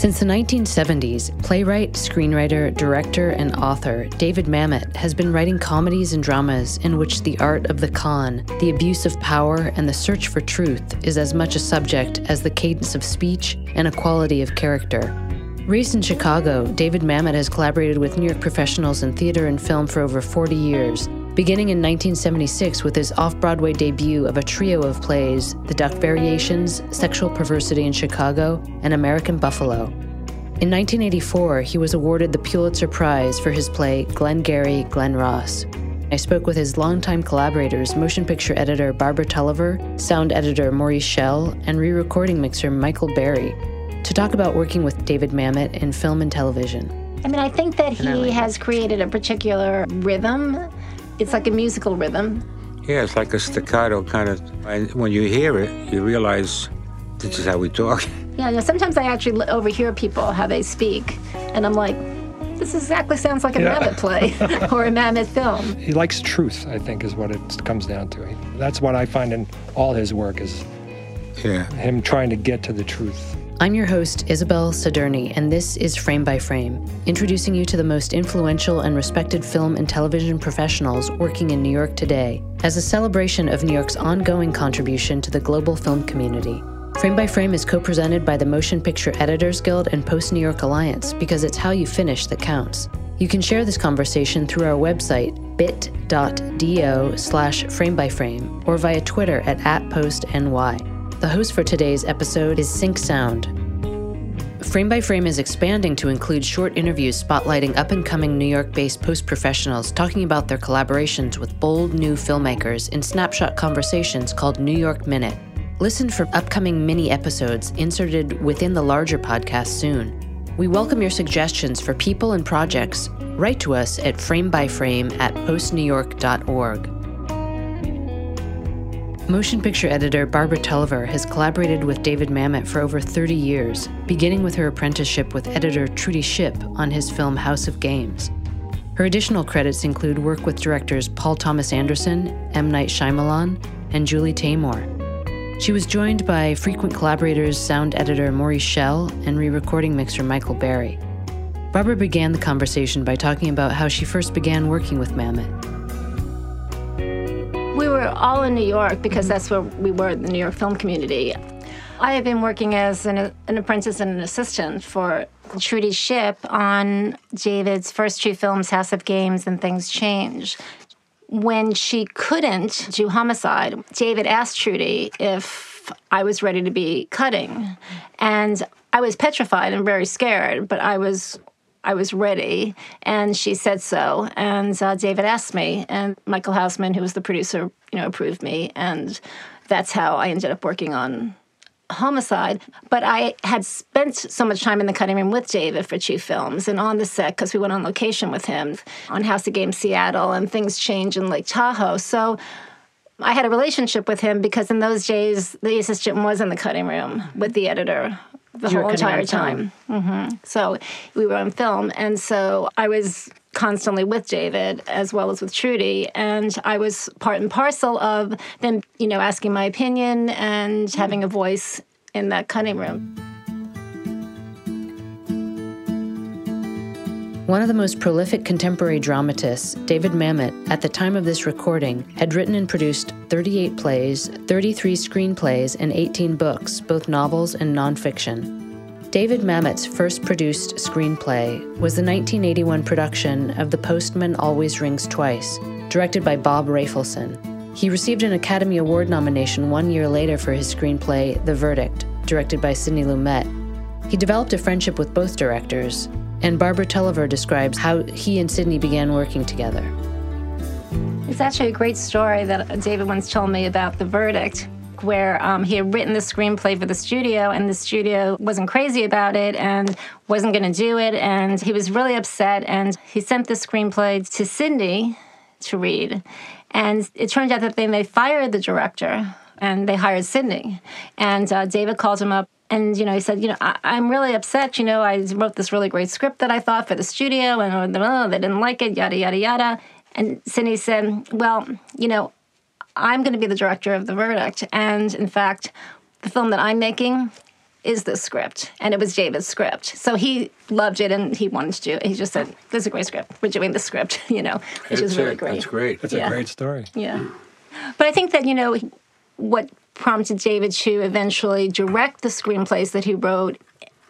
Since the 1970s, playwright, screenwriter, director, and author David Mamet has been writing comedies and dramas in which the art of the con, the abuse of power, and the search for truth is as much a subject as the cadence of speech and a quality of character. Raised in Chicago, David Mamet has collaborated with New York professionals in theater and film for over 40 years, beginning in 1976 with his off Broadway debut of a trio of plays The Duck Variations, Sexual Perversity in Chicago, and American Buffalo. In 1984, he was awarded the Pulitzer Prize for his play Glengarry Glen Ross. I spoke with his longtime collaborators, motion picture editor Barbara Tulliver, sound editor Maurice Schell, and re recording mixer Michael Barry, to talk about working with David Mamet in film and television. I mean, I think that he has created a particular rhythm. It's like a musical rhythm. Yeah, it's like a staccato kind of. And when you hear it, you realize this is how we talk. Yeah, you sometimes I actually overhear people how they speak, and I'm like, this exactly sounds like a yeah. Mamet play or a Mamet film. He likes truth, I think, is what it comes down to. That's what I find in all his work is yeah. him trying to get to the truth. I'm your host, Isabel Sadurni, and this is Frame by Frame, introducing you to the most influential and respected film and television professionals working in New York today, as a celebration of New York's ongoing contribution to the global film community. Frame by Frame is co presented by the Motion Picture Editors Guild and Post New York Alliance because it's how you finish that counts. You can share this conversation through our website, bit.do slash frame by frame, or via Twitter at, at postny. The host for today's episode is Sync Sound. Frame by Frame is expanding to include short interviews spotlighting up and coming New York based post professionals talking about their collaborations with bold new filmmakers in snapshot conversations called New York Minute. Listen for upcoming mini episodes inserted within the larger podcast soon. We welcome your suggestions for people and projects. Write to us at framebyframe at postnewyork.org. Motion picture editor Barbara Tulliver has collaborated with David Mamet for over 30 years, beginning with her apprenticeship with editor Trudy Ship on his film House of Games. Her additional credits include work with directors Paul Thomas Anderson, M. Night Shyamalan, and Julie Taymor. She was joined by frequent collaborators sound editor Maurice Schell and re recording mixer Michael Barry. Barbara began the conversation by talking about how she first began working with Mamet were all in New York because that's where we were, in the New York film community. I have been working as an, an apprentice and an assistant for Trudy Ship on David's first two films, House of Games and Things Change. When she couldn't do Homicide, David asked Trudy if I was ready to be cutting. And I was petrified and very scared, but I was I was ready, and she said so. And uh, David asked me, and Michael Hausman, who was the producer, you know, approved me, and that's how I ended up working on Homicide. But I had spent so much time in the cutting room with David for two films, and on the set because we went on location with him on House of Games Seattle, and things change in Lake Tahoe. So. I had a relationship with him because in those days the assistant was in the cutting room with the editor the you whole entire time. Mm-hmm. So we were on film, and so I was constantly with David as well as with Trudy, and I was part and parcel of them, you know, asking my opinion and having a voice in that cutting room. One of the most prolific contemporary dramatists, David Mamet, at the time of this recording, had written and produced 38 plays, 33 screenplays, and 18 books, both novels and nonfiction. David Mamet's first produced screenplay was the 1981 production of The Postman Always Rings Twice, directed by Bob Rafelson. He received an Academy Award nomination one year later for his screenplay The Verdict, directed by Sidney Lumet. He developed a friendship with both directors, and Barbara Tulliver describes how he and Sidney began working together. It's actually a great story that David once told me about the verdict, where um, he had written the screenplay for the studio, and the studio wasn't crazy about it and wasn't going to do it. And he was really upset, and he sent the screenplay to Sidney to read. And it turned out that they, they fired the director and they hired Sidney. And uh, David called him up and you know he said you know I, am really upset you know i wrote this really great script that i thought for the studio and oh, they didn't like it yada yada yada and sidney said well you know i'm going to be the director of the verdict and in fact the film that i'm making is this script? And it was David's script. So he loved it and he wanted to do it. He just said, This is a great script. We're doing the script, you know, which is really it. great. That's great. It's Yeah. a great story. Yeah. But I think that, you know, what prompted David to eventually direct the screenplays that he wrote,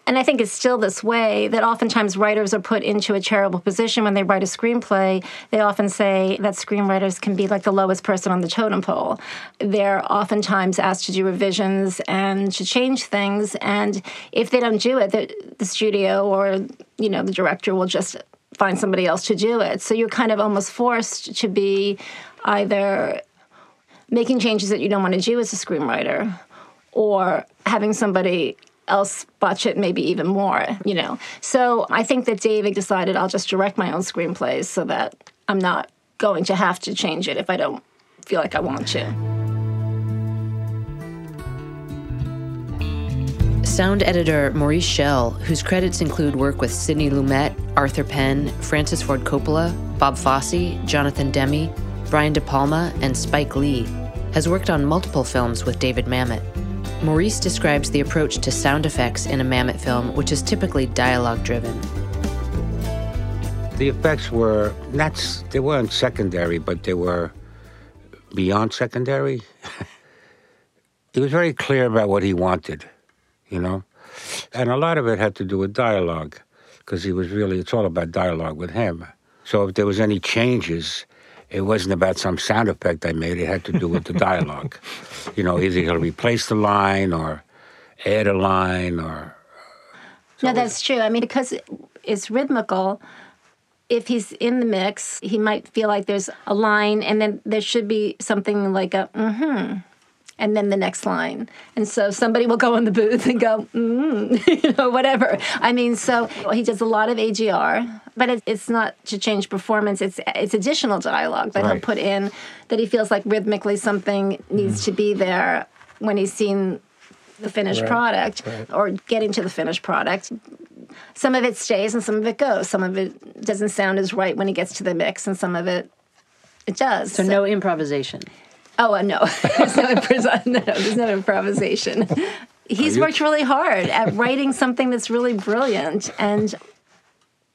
and I think it's still this way, that oftentimes writers are put into a terrible position when they write a screenplay. They often say that screenwriters can be like the lowest person on the totem pole. They're oftentimes asked to do revisions and to change things. And if they don't do it, the, the studio or, you know, the director will just find somebody else to do it. So you're kind of almost forced to be either making changes that you don't want to do as a screenwriter or having somebody else botch it maybe even more you know? So i think that david decided i'll just direct my own screenplays so that i'm not going to have to change it if i don't feel like i want to. Sound editor Maurice Schell, whose credits include work with Sidney Lumet, Arthur Penn, Francis Ford Coppola, Bob Fosse, Jonathan Demme, Brian De Palma, and Spike Lee, has worked on multiple films with David Mamet. Maurice describes the approach to sound effects in a Mamet film, which is typically dialogue driven. The effects were not, they weren't secondary, but they were beyond secondary. he was very clear about what he wanted, you know? And a lot of it had to do with dialogue, because he was really, it's all about dialogue with him. So if there was any changes, it wasn't about some sound effect I made, it had to do with the dialogue. you know, either he'll replace the line or add a line or no that's true i mean because it's rhythmical if he's in the mix he might feel like there's a line and then there should be something like a mm-hmm and then the next line. And so somebody will go in the booth and go, mm, you know, whatever. I mean, so he does a lot of ADR, but it, it's not to change performance. It's it's additional dialogue that he'll put in that he feels like rhythmically something needs to be there when he's seen the finished Right, product right. or getting to the finished product. Some of it stays and some of it goes. Some of it doesn't sound as right when he gets to the mix, and some of it it does. So, no improvisation. Oh uh, no, there's no, improv- no, there's no improvisation. He's worked really hard at writing something that's really brilliant, and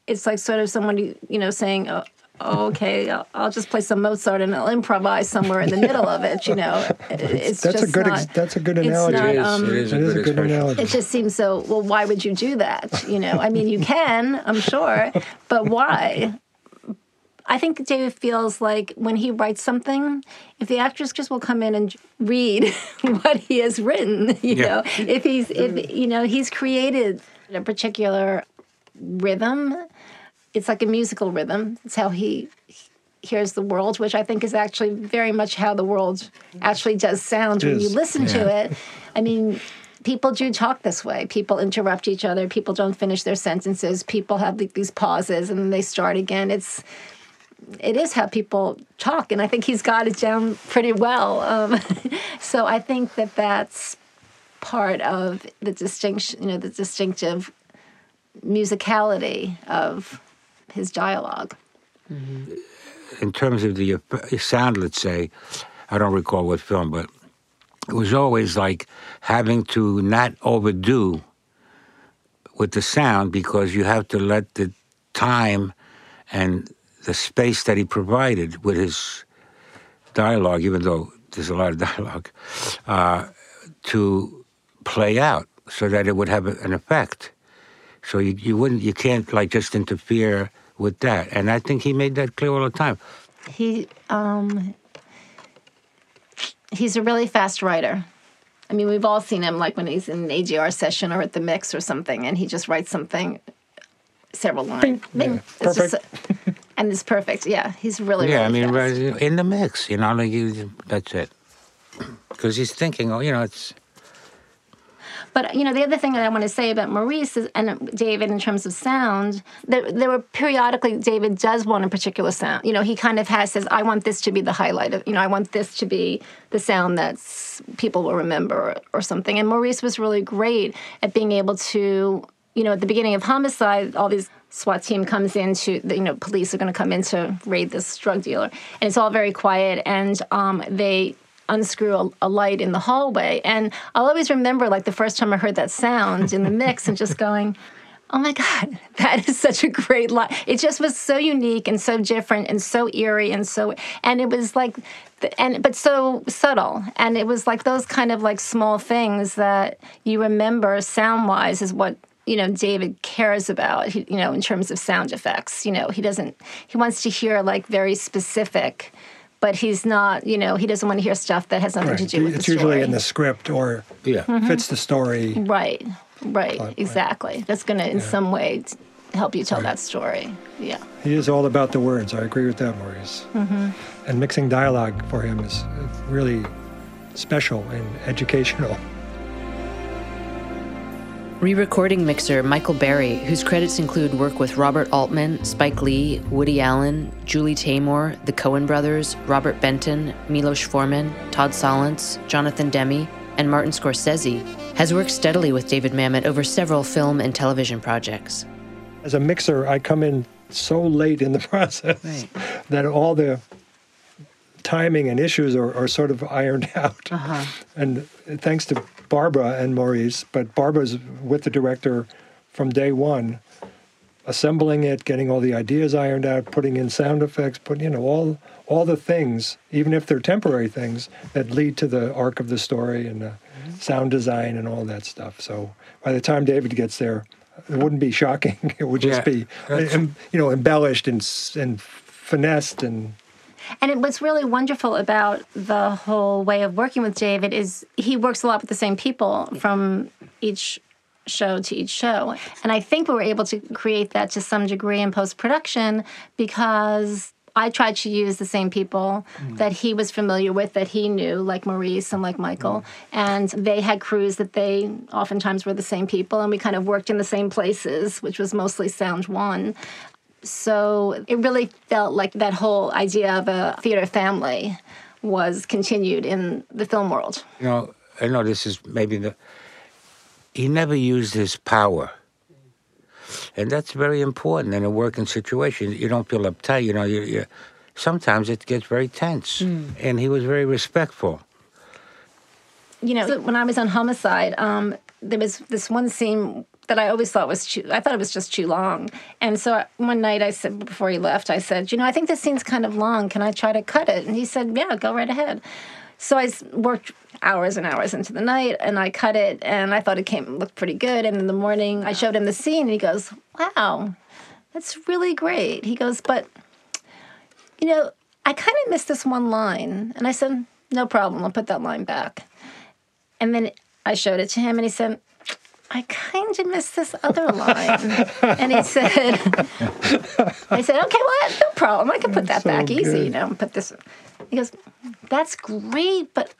it's like sort of somebody you know saying, oh, "Okay, I'll, I'll just play some Mozart and I'll improvise somewhere in the middle of it." You know, it's That's a just good. not, that's a good analogy. not, it is, um, it is a It is good a good analogy. it just seems so. Well, why would you do that? You know, I mean, you can, I'm sure, but why? I think David feels like when he writes something, if the actress just will come in and read what he has written, you Yeah. know, if he's, if you know, he's created a particular rhythm. It's like a musical rhythm. It's how he hears the world, which I think is actually very much how the world actually does sound when you is, listen to it. I mean, people do talk this way. People interrupt each other. People don't finish their sentences. People have the, these pauses and then they start again. It's it is how people talk, and I think he's got it down pretty well. Um, so I think that that's part of the distinction, you know, the distinctive musicality of his dialogue. in terms of the sound, let's say, I don't recall what film, but it was always like having to not overdo with the sound because you have to let the time and the space that he provided with his dialogue, even though there's a lot of dialogue, uh, to play out so that it would have an effect. So you, you wouldn't, you can't like just interfere with that. And I think he made that clear all the time. He um, he's a really fast writer. I mean, we've all seen him like when he's in an ADR session or at the mix or something, and he just writes something, several lines. Bing. It's just- and it's perfect. Yeah, he's really Yeah, I mean, fast. in the mix, you know, like you, that's it. Because he's thinking, oh, you know, it's But you know, the other thing that I want to say about Maurice is, and David in terms of sound, there, there were periodically David does want a particular sound. You know, he kind of has says, "I want this to be the highlight of," you know, "I want this to be the sound that's people will remember or, or something." And Maurice was really great at being able to, you know, at the beginning of Homicide, all these SWAT team comes in to, you know, police are going to come in to raid this drug dealer, and it's all very quiet, and um, they unscrew a, a, light in the hallway. And I'll always remember like the first time I heard that sound in the mix and just going, oh my God, that is such a great light. It just was so unique and so different and so eerie and so, and it was like, and but so subtle. And it was like those kind of like small things that you remember sound wise is what you know David cares about you know in terms of sound effects you know he doesn't he wants to hear like very specific but he's not you know he doesn't want to hear stuff that has nothing right. to do with it's the story. It's usually in the script or yeah. Mm-hmm. fits the story right right but, exactly right. that's going to in yeah. some way help you tell right. that story yeah he is all about the words i agree with that maurice mm-hmm. and mixing dialogue for him is really special and educational Re recording mixer Michael Barry, whose credits include work with Robert Altman, Spike Lee, Woody Allen, Julie Taymor, the Coen brothers, Robert Benton, Milos Forman, Todd Solondz, Jonathan Demme, and Martin Scorsese, has worked steadily with David Mamet over several film and television projects. As a mixer, I come in so late in the process right. that all the timing and issues are, are sort of ironed out. Uh-huh. And thanks to Barbara and Maurice, but Barbara's with the director from day one, assembling it, getting all the ideas ironed out, putting in sound effects, putting you know all all the things, even if they're temporary things that lead to the arc of the story and the mm-hmm. sound design and all that stuff. So by the time David gets there, it wouldn't be shocking. It would just yeah, be, you know, embellished and and finessed and and it, what's really wonderful about the whole way of working with David is he works a lot with the same people from each show to each show. And I think we were able to create that to some degree in post production because I tried to use the same people mm. that he was familiar with, that he knew, like Maurice and like Michael. Mm. And they had crews that they oftentimes were the same people, and we kind of worked in the same places, which was mostly Sound One. So it really felt like that whole idea of a theater family was continued in the film world. You know, I know this is maybe the. He never used his power. And that's very important in a working situation. You don't feel uptight. You know, you, you sometimes it gets very tense. Mm. And he was very respectful. You know, when I was on Homicide, um, there was this one scene that I always thought was too, I thought it was just too long. And so one night I said, before he left, I said, you know, I think this scene's kind of long. Can I try to cut it? And he said, yeah, go right ahead. So I worked hours and hours into the night and I cut it and I thought it came, looked pretty good. And in the morning I showed him the scene and he goes, wow, that's really great. He goes, but, you know, I kind of missed this one line. And I said, no problem. I'll put that line back. And then I showed it to him and he said, I kind of missed this other line. and he said, I said, okay, well, no problem. I can put that so back good. easy, you know, and put this. He goes, that's great, but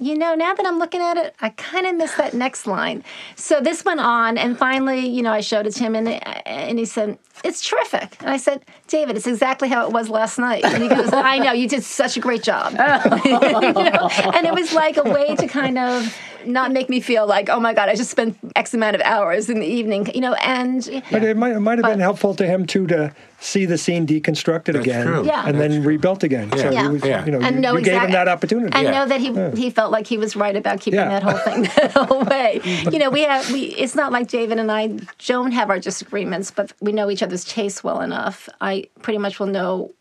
you know, now that I'm looking at it, I kind of missed that next line. So this went on, and finally, you know, I showed it to him, and and he said, "It's terrific." And I said, "David, it's exactly how it was last night." And he goes, "I know, you did such a great job." you know? And it was like a way to kind of not make me feel like, oh my God, I just spent X amount of hours in the evening, you know, and. But it might, it might have but, been helpful to him too to see the scene deconstructed again yeah. and then rebuilt again. Yeah. So yeah. Was, yeah. you know, and you, you gave him that opportunity. And know that he he felt like he was right about keeping that whole thing that whole way. you know, we have we it's not like David and I don't have our disagreements, but we know each other's tastes well enough. I pretty much will know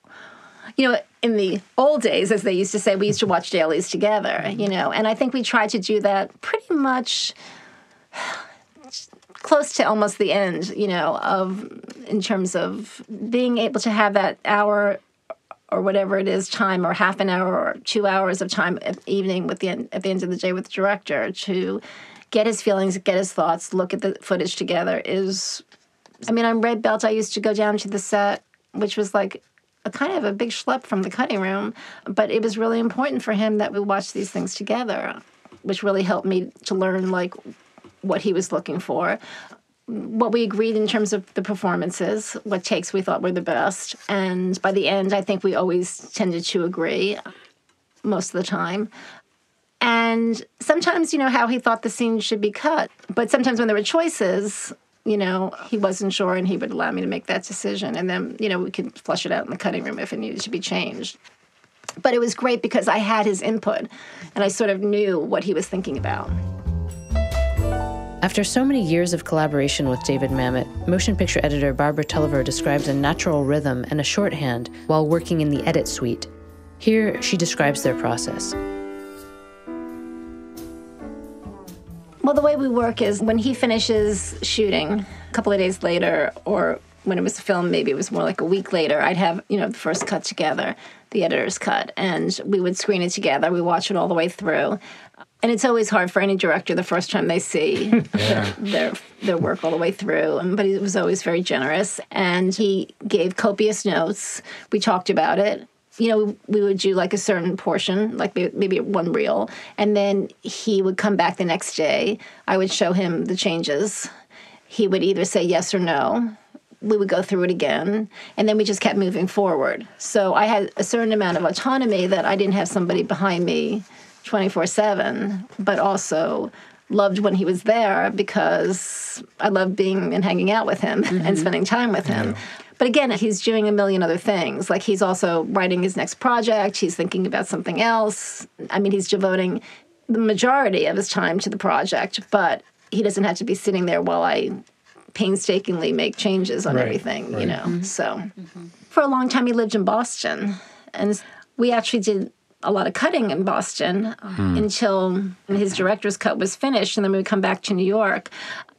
you know, in the old days, as they used to say, we used to watch dailies together, mm-hmm. you know, and I think we tried to do that pretty much close to almost the end, you know, of in terms of being able to have that hour or whatever it is time or half an hour or two hours of time evening with the end, at the end of the day with the director to get his feelings, get his thoughts, look at the footage together is I mean, on Red Belt I used to go down to the set, which was like a kind of a big schlep from the cutting room, but it was really important for him that we watch these things together, which really helped me to learn like what he was looking for. What we agreed in terms of the performances, what takes we thought were the best. And by the end, I think we always tended to agree most of the time. And sometimes, you know, how he thought the scene should be cut. But sometimes when there were choices, you know, he wasn't sure and he would allow me to make that decision. And then, you know, we could flush it out in the cutting room if it needed to be changed. But it was great because I had his input and I sort of knew what he was thinking about. After so many years of collaboration with David Mamet, motion picture editor Barbara Tulliver describes a natural rhythm and a shorthand while working in the edit suite. Here, she describes their process. Well, the way we work is when he finishes shooting, a couple of days later, or when it was filmed, maybe it was more like a week later, I'd have, you know, the first cut together, the editor's cut, and we would screen it together. We watch it all the way through. And it's always hard for any director the first time they see yeah. their their work all the way through. But he was always very generous, and he gave copious notes. We talked about it you know, we would do like a certain portion, like maybe one reel, and then he would come back the next day. I would show him the changes. He would either say yes or no. We would go through it again, and then we just kept moving forward. So I had a certain amount of autonomy that I didn't have somebody behind me 24 7, but also loved when he was there because I loved being and hanging out with him mm-hmm. and spending time with him. Yeah. But again, he's doing a million other things. Like he's also writing his next project, he's thinking about something else. I mean, he's devoting the majority of his time to the project, but he doesn't have to be sitting there while I painstakingly make changes on right, everything, right. you know. Mm-hmm. So mm-hmm. for a long time he lived in Boston and we actually did a lot of cutting in Boston hmm. until his director's cut was finished, and then we would come back to New York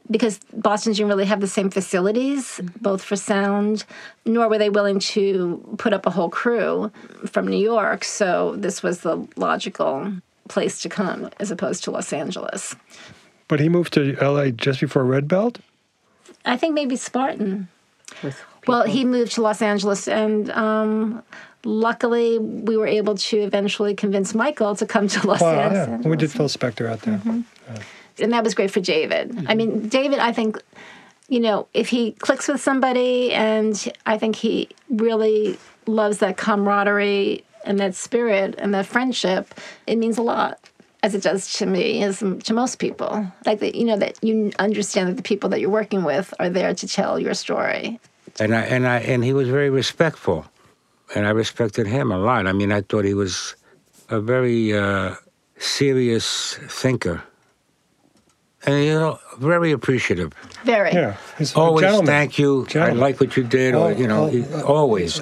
because Boston didn't really have the same facilities, both for sound, nor were they willing to put up a whole crew from New York. So this was the logical place to come as opposed to Los Angeles. But he moved to LA just before Red Belt? I think maybe Spartan. well, he moved to Los Angeles, and um, luckily we were able to eventually convince Michael to come to Los well, Angeles. Yeah. We did Phil Spector out there. Mm-hmm. Yeah and that was great for David. Mm-hmm. I mean, David, I think, you know, if he clicks with somebody, and I think he really loves that camaraderie and that spirit and that friendship, it means a lot as it does to me, as to most people. Like that, you know, that you understand that the people that you're working with are there to tell your story. And I and I and he was very respectful, and I respected him a lot. I mean, I thought he was a very uh, serious thinker and you know, very appreciative. Very. Yeah. always thank you. Gentleman. I like what you did. or, you know, oh, always.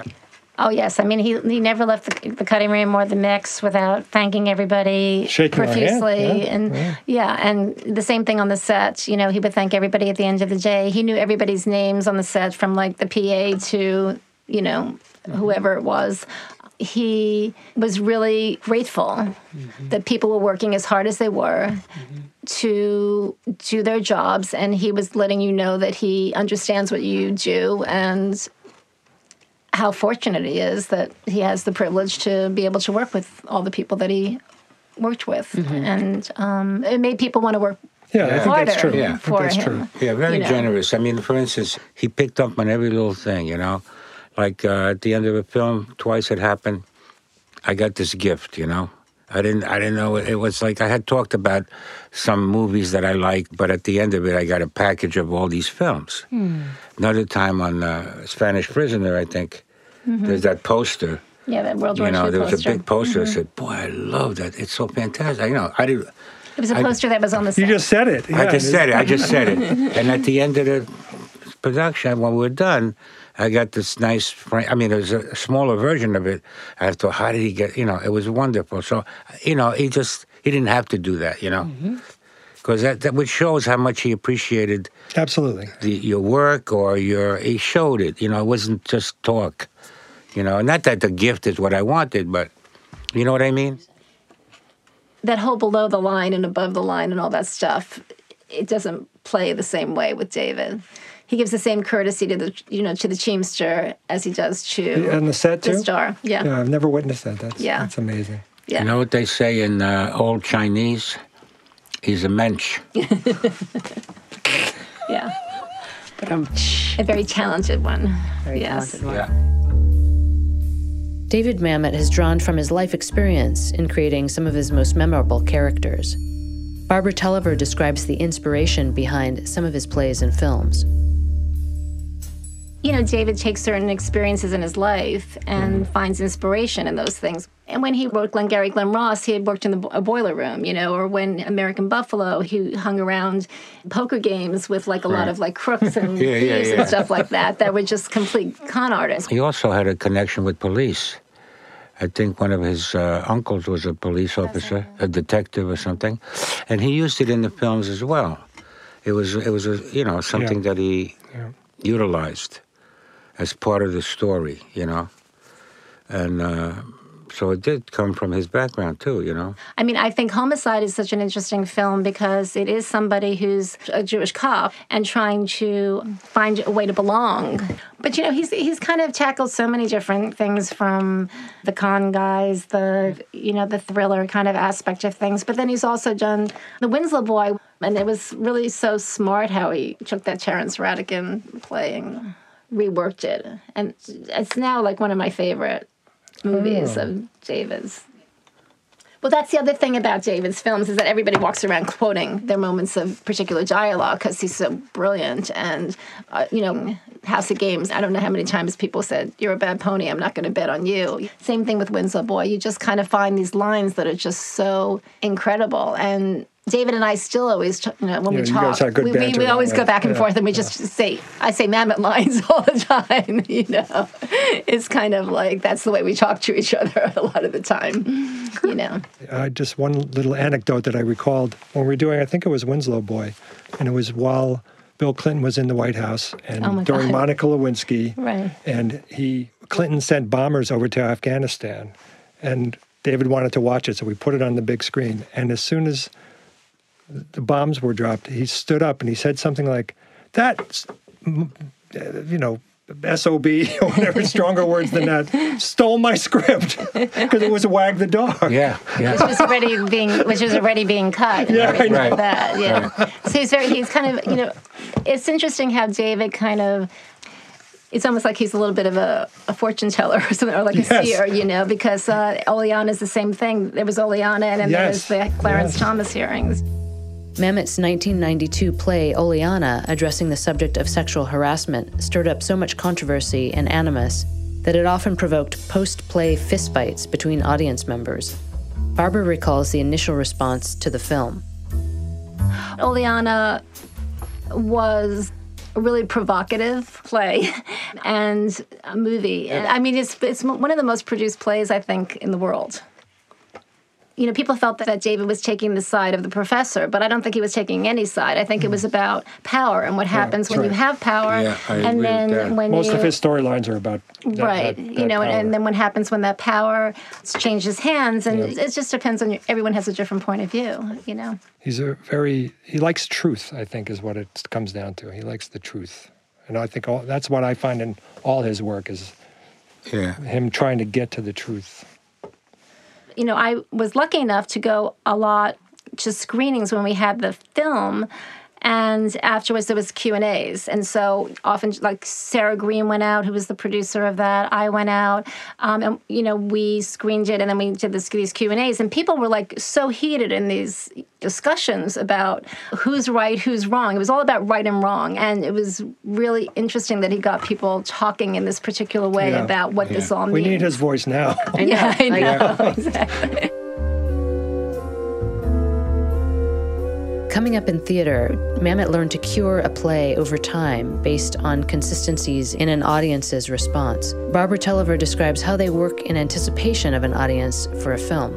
Oh yes, I mean he he never left the, the cutting room or the mix without thanking everybody Shaking profusely, yeah. and yeah. yeah. and the same thing on the set. You know, he would thank everybody at the end of the day. He knew everybody's names on the set, from like the PA to you know whoever it was he was really grateful mm-hmm. that people were working as hard as they were mm-hmm. to do their jobs and he was letting you know that he understands what you do and how fortunate he is that he has the privilege to be able to work with all the people that he worked with mm-hmm. and um, it made people want to work yeah, I think that's true. Yeah, for that's him. true. Yeah, very you know. generous. I mean, for instance, he picked up on every little thing, you know like uh, at the end of a film, twice it happened. I got this gift, you know. I didn't. I didn't know it was like I had talked about some movies that I liked, but at the end of it, I got a package of all these films. Hmm. Another time on uh, Spanish Prisoner, I think mm-hmm. there's that poster. Yeah, that World War You know, there poster. was a big poster. Mm-hmm. I said, "Boy, I love that. It's so fantastic." You know, I did. It was a poster I, that was on the set. You just said it. Yeah, I just said it. I just said it. and at the end of the production, when we were done, I got this nice frame. I mean, there's a smaller version of it. I thought, how did he get? You know, it was wonderful. So, you know, he just he didn't have to do that. You know. Because mm-hmm. that, that which shows how much he appreciated absolutely the, your work or your he showed it you know it wasn't just talk you know not that the gift is what I wanted but you know what I mean that whole below the line and above the line and all that stuff it doesn't play the same way with David he gives the same courtesy to the you know to the teamster as he does to and the set too. The star, yeah. Yeah, I've never witnessed that. That's yeah. that's amazing. Yeah. You know what they say in uh, old Chinese? He's a mensch. yeah. But I'm a very talented one. Very yes. talented one. Yeah. David Mamet has drawn from his life experience in creating some of his most memorable characters. Barbara Tulliver describes the inspiration behind some of his plays and films. You know, David takes certain experiences in his life and finds inspiration in those things. And when he wrote Glengarry Glen Ross, he had worked in the, a boiler room, you know, or when American Buffalo, he hung around poker games with like a lot of like crooks and Yeah, yeah, thieves yeah. and stuff like that, that were just complete con artists. He also had a connection with police. I think one of his uh, uncles was a police officer, a detective or something, and he used it in the films as well. It was it was a, you know something that he Yeah. utilized as part of the story, you know, and uh, so it did come from his background too, you know. I mean, I think Homicide is such an interesting film because it is somebody who's a Jewish cop and trying to find a way to belong. But you know, he's he's kind of tackled so many different things from the con guys, the you know, the thriller kind of aspect of things. But then he's also done The Winslow Boy, and it was really so smart how he took that Terence Rattigan play and reworked it, and it's now like one of my favorite movies of David's. Well, that's the other thing about David's films is that everybody walks around quoting their moments of particular dialogue because he's so brilliant. And, uh, you know, House of Games, I don't know how many times people said, You're a bad pony, I'm not going to bet on you. Same thing with Winslow Boy. You just kind of find these lines that are just so incredible. And David and I still always, t- you know, when Yeah, we talk, we, we, we always go back and Yeah, forth and we just say, I say Mamet lines all the time, you know. It's kind of like that's the way we talk to each other a lot of the time, you know. uh, just one little anecdote that I recalled when we were doing, I think it was Winslow Boy, and it was while Bill Clinton was in the White House and Oh during. Monica Lewinsky, Right. and he Clinton sent bombers over to Afghanistan, and David wanted to watch it, so we put it on the big screen. And as soon as the bombs were dropped, he stood up and he said something like, "That, you know." SOB or whatever stronger words than that stole my script because it was wag the dog. Yeah, yeah. which was already being which was already being cut. Yeah, I know. like that. Yeah. So he's very he's kind of you know, it's interesting how David kind of. It's almost like he's a little bit of a, a fortune teller or something, or like a seer, you know, because uh, Oleanna is the same thing. There was Oleanna, and then Yes. there was the Clarence Yes. Thomas hearings. Mamet's 1992 play Oleanna, addressing the subject of sexual harassment, stirred up so much controversy and animus that it often provoked post play fistfights between audience members. Barbara recalls the initial response to the film. Oleanna was a really provocative play and a movie. I mean, it's it's one of the most produced plays I think in the world. You know, people felt that David was taking the side of the professor, but I don't think he was taking any side. I think it was mm. about power and what happens when right. you have power, Yeah, I agree and with then that. when Most you of his storylines are about that, right, that- you know, and, power. and then what happens when that power changes hands, and it just depends on your, everyone has a different point of view, you know. he's a very he likes truth. I think is what it comes down to. He likes the truth, and I think all, that's what I find in all his work is Yeah. him trying to get to the truth. You know, I was lucky enough to go a lot to screenings when we had the film, and afterwards there was Q and A's, and so often like Sarah Green went out, who was the producer of that. I went out, um, and you know we screened it, and then we did this, these Q and A's, and people were like so heated in these discussions about who's right, who's wrong. It was all about right and wrong, and it was really interesting that he got people talking in this particular way Yeah. about what this all means. We need his voice now. Yeah, I know. exactly. Coming up in theater, Mamet learned to cure a play over time based on consistencies in an audience's response. Barbara Tulliver describes how they work in anticipation of an audience for a film.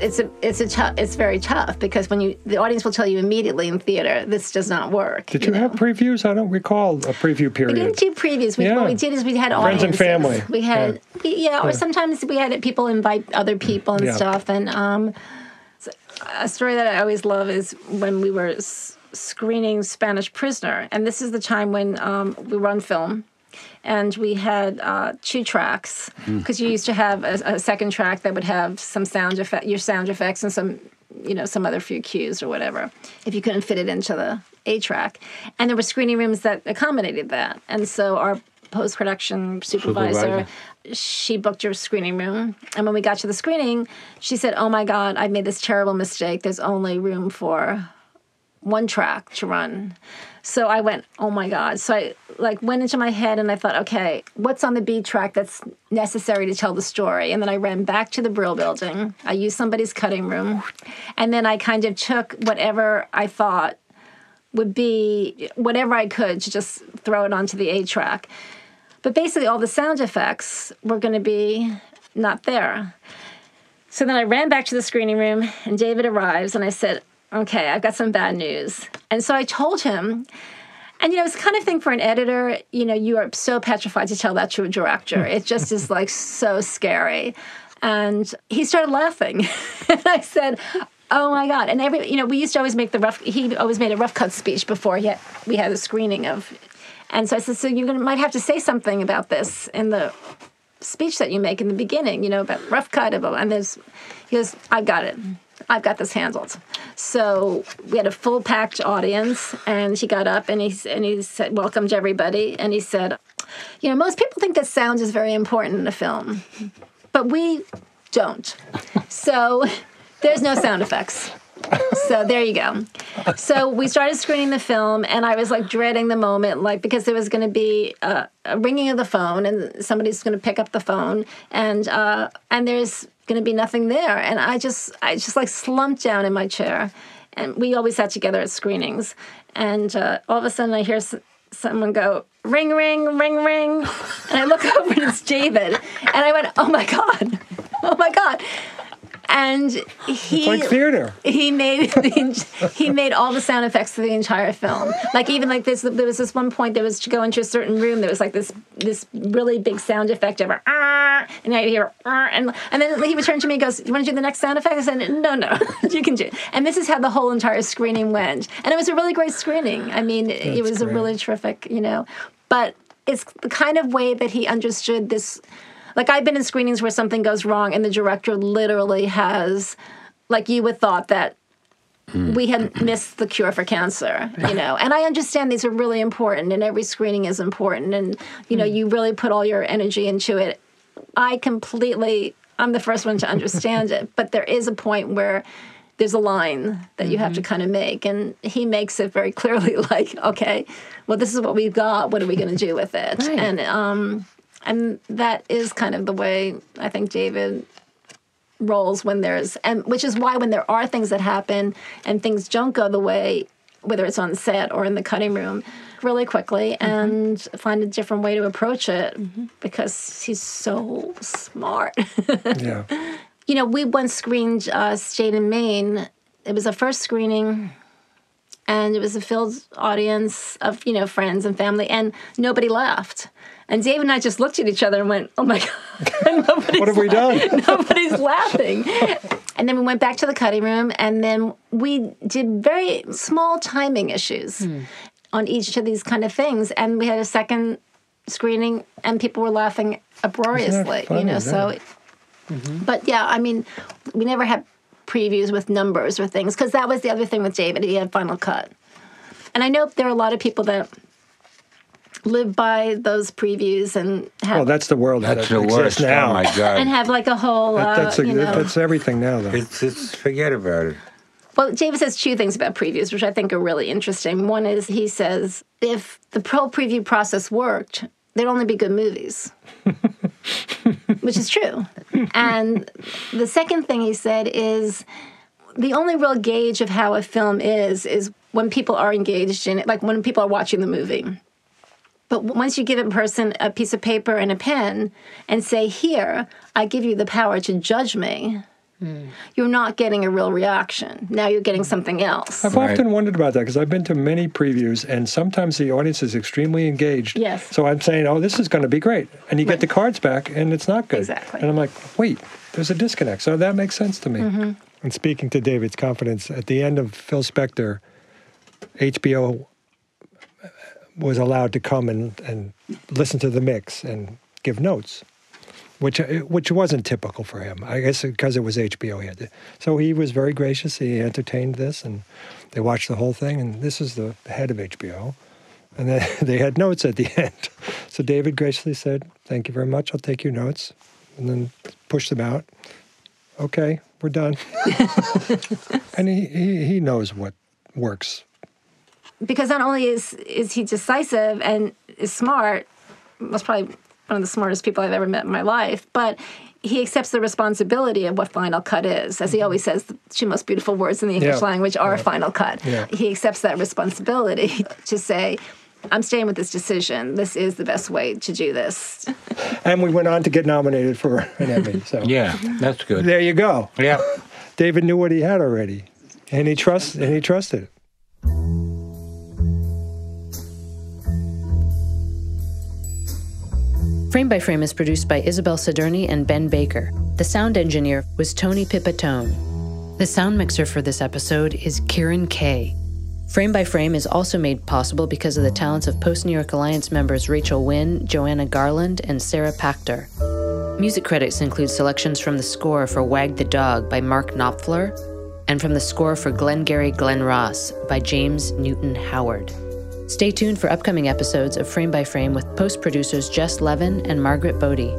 it's a it's a tough it's very tough because when you the audience will tell you immediately in theater this does not work. Did you have previews? I don't recall a preview period. We didn't do previews. We, Yeah. What we did is we had Friends and family. We had yeah, or sometimes we had people invite other people and Yeah. stuff. And um, s- a story that I always love is when we were s- screening Spanish Prisoner, and this is the time when um, we run film. And we had uh, two tracks because you used to have a, a second track that would have some sound effect, your sound effects, and some, you know, some other few cues or whatever. If you couldn't fit it into the A track, and there were screening rooms that accommodated that. And so our post production supervisor, Supervisor. She booked your screening room. And when we got to the screening, she said, "Oh my God, I made this terrible mistake. There's only room for one track to run. So I went, oh my God. So I like went into my head and I thought, okay, what's on the B track that's necessary to tell the story? And then I ran back to the Brill building. I used somebody's cutting room. And then I kind of took whatever I thought would be whatever I could to just throw it onto the A track. But basically all the sound effects were gonna be not there. So then I ran back to the screening room and David arrives and I said, okay, I've got some bad news. And so I told him, and you know, it's the kind of thing for an editor, you know, you are so petrified to tell that to a director. it just is like so scary. And he started laughing. and I said, Oh my God. And every, you know, we used to always make the rough, he always made a rough cut speech before he had, we had a screening of. And so I said, So you might have to say something about this in the speech that you make in the beginning, you know, about rough cut. Of, And there's, he goes, I've got it. I've got this handled. So we had a full packed audience, and he got up and he and he said, "Welcome to everybody." And he said, "You know, most people think that sound is very important in a film, but we don't. So there's no sound effects." So there you go. So we started screening the film, and I was like dreading the moment, like because there was going to be a, a, ringing of the phone, and somebody's going to pick up the phone, and uh, and there's going to be nothing there. And I just, I just like slumped down in my chair. And we always sat together at screenings. And uh, all of a sudden I hear s- someone go, ring, ring, ring, ring. And I look over and it's David. And I went, oh my God, oh my God and he it's like theater. He made he made all the sound effects for the entire film. Like even like this, there was this one point that was to go into a certain room. There was like this this really big sound effect of ah, and I hear ah, and and then he would turn to me and goes, "You want to do the next sound effect?" I said, "No, no, you can do." It. And this is how the whole entire screening went, and it was a really great screening. I mean, That's it was great. a really terrific, you know, but it's the kind of way that he understood this like I've been in screenings where something goes wrong and the director literally has, like you would thought that we had missed the cure for cancer, you know. And I understand these are really important and every screening is important and you know, you really put all your energy into it. I completely I'm the first one to understand it, but there is a point where there's a line that you have to mm-hmm. kind of make and he makes it very clearly like okay well this is what we've got what are we going to do with it right. and um and that is kind of the way I think David rolls when there's and which is why when there are things that happen and things don't go the way whether it's on set or in the cutting room really quickly mm-hmm. and find a different way to approach it mm-hmm. because he's so smart yeah you know we once screened uh, State and Main it was a first screening and it was a filled audience of you know friends and family and nobody laughed and Dave and I just looked at each other and went, "Oh my god, what have we done? nobody's laughing." And then we went back to the cutting room, and then we did very small timing issues hmm. on each of these kind of things, and we had a second screening, and people were laughing uproariously, you know. So, mm-hmm. but yeah, I mean, we never had previews with numbers or things because that was the other thing with David. He had Final Cut, and I know there are a lot of people that live by those previews and have. Well, that's the world that's that the worst. now. Oh my god! And have like a whole. Uh, that's, a, you know, that's everything now, though. It's, it's forget about it. Well, Davis says two things about previews, which I think are really interesting. One is he says if the pro preview process worked, there'd only be good movies, which is true. And the second thing he said is the only real gauge of how a film is is when people are engaged in it, like when people are watching the movie. But once you give a person a piece of paper and a pen and say, Here, I give you the power to judge me, mm. you're not getting a real reaction. Now you're getting something else. I've right. often wondered about that because I've been to many previews and sometimes the audience is extremely engaged. Yes. So I'm saying, Oh, this is going to be great. And you right. get the cards back and it's not good. Exactly. And I'm like, Wait, there's a disconnect. So that makes sense to me. Mm-hmm. And speaking to David's confidence, at the end of Phil Spector, HBO was allowed to come and, and listen to the mix and give notes, which uh, which wasn't typical for him. I guess because it was HBO, he had to. So he was very gracious. He entertained this, and they watched the whole thing. And this is the head of HBO, and then they had notes at the end. So David graciously said, "Thank you very much. I'll take your notes," and then pushed them out. Okay, we're done. and he, he he knows what works because not only is is he decisive and is smart, was probably one of the smartest people I've ever met in my life, but he accepts the responsibility of what final cut is. As he mm-hmm. always says, the two most beautiful words in the English Yeah. language are Yeah. final cut. Yeah. He accepts that responsibility to say, I'm staying with this decision. This is the best way to do this. And we went on to get nominated for an Emmy. So Yeah, that's good. there you go. Yeah. David knew what he had already, and he trust and he trusted Frame by Frame is produced by Isabel Siderney and Ben Baker. The sound engineer was Tony Pipitone. The sound mixer for this episode is Kieran Kay. Frame by Frame is also made possible because of the talents of Post New York Alliance members Rachel Wynn, Joanna Garland, and Sarah Pachter. Music credits include selections from the score for Wag the Dog by Mark Knopfler and from the score for Glengarry Glen Ross by James Newton Howard. Stay tuned for upcoming episodes of Frame by Frame with post producers Jess Levin and Margaret Bodie.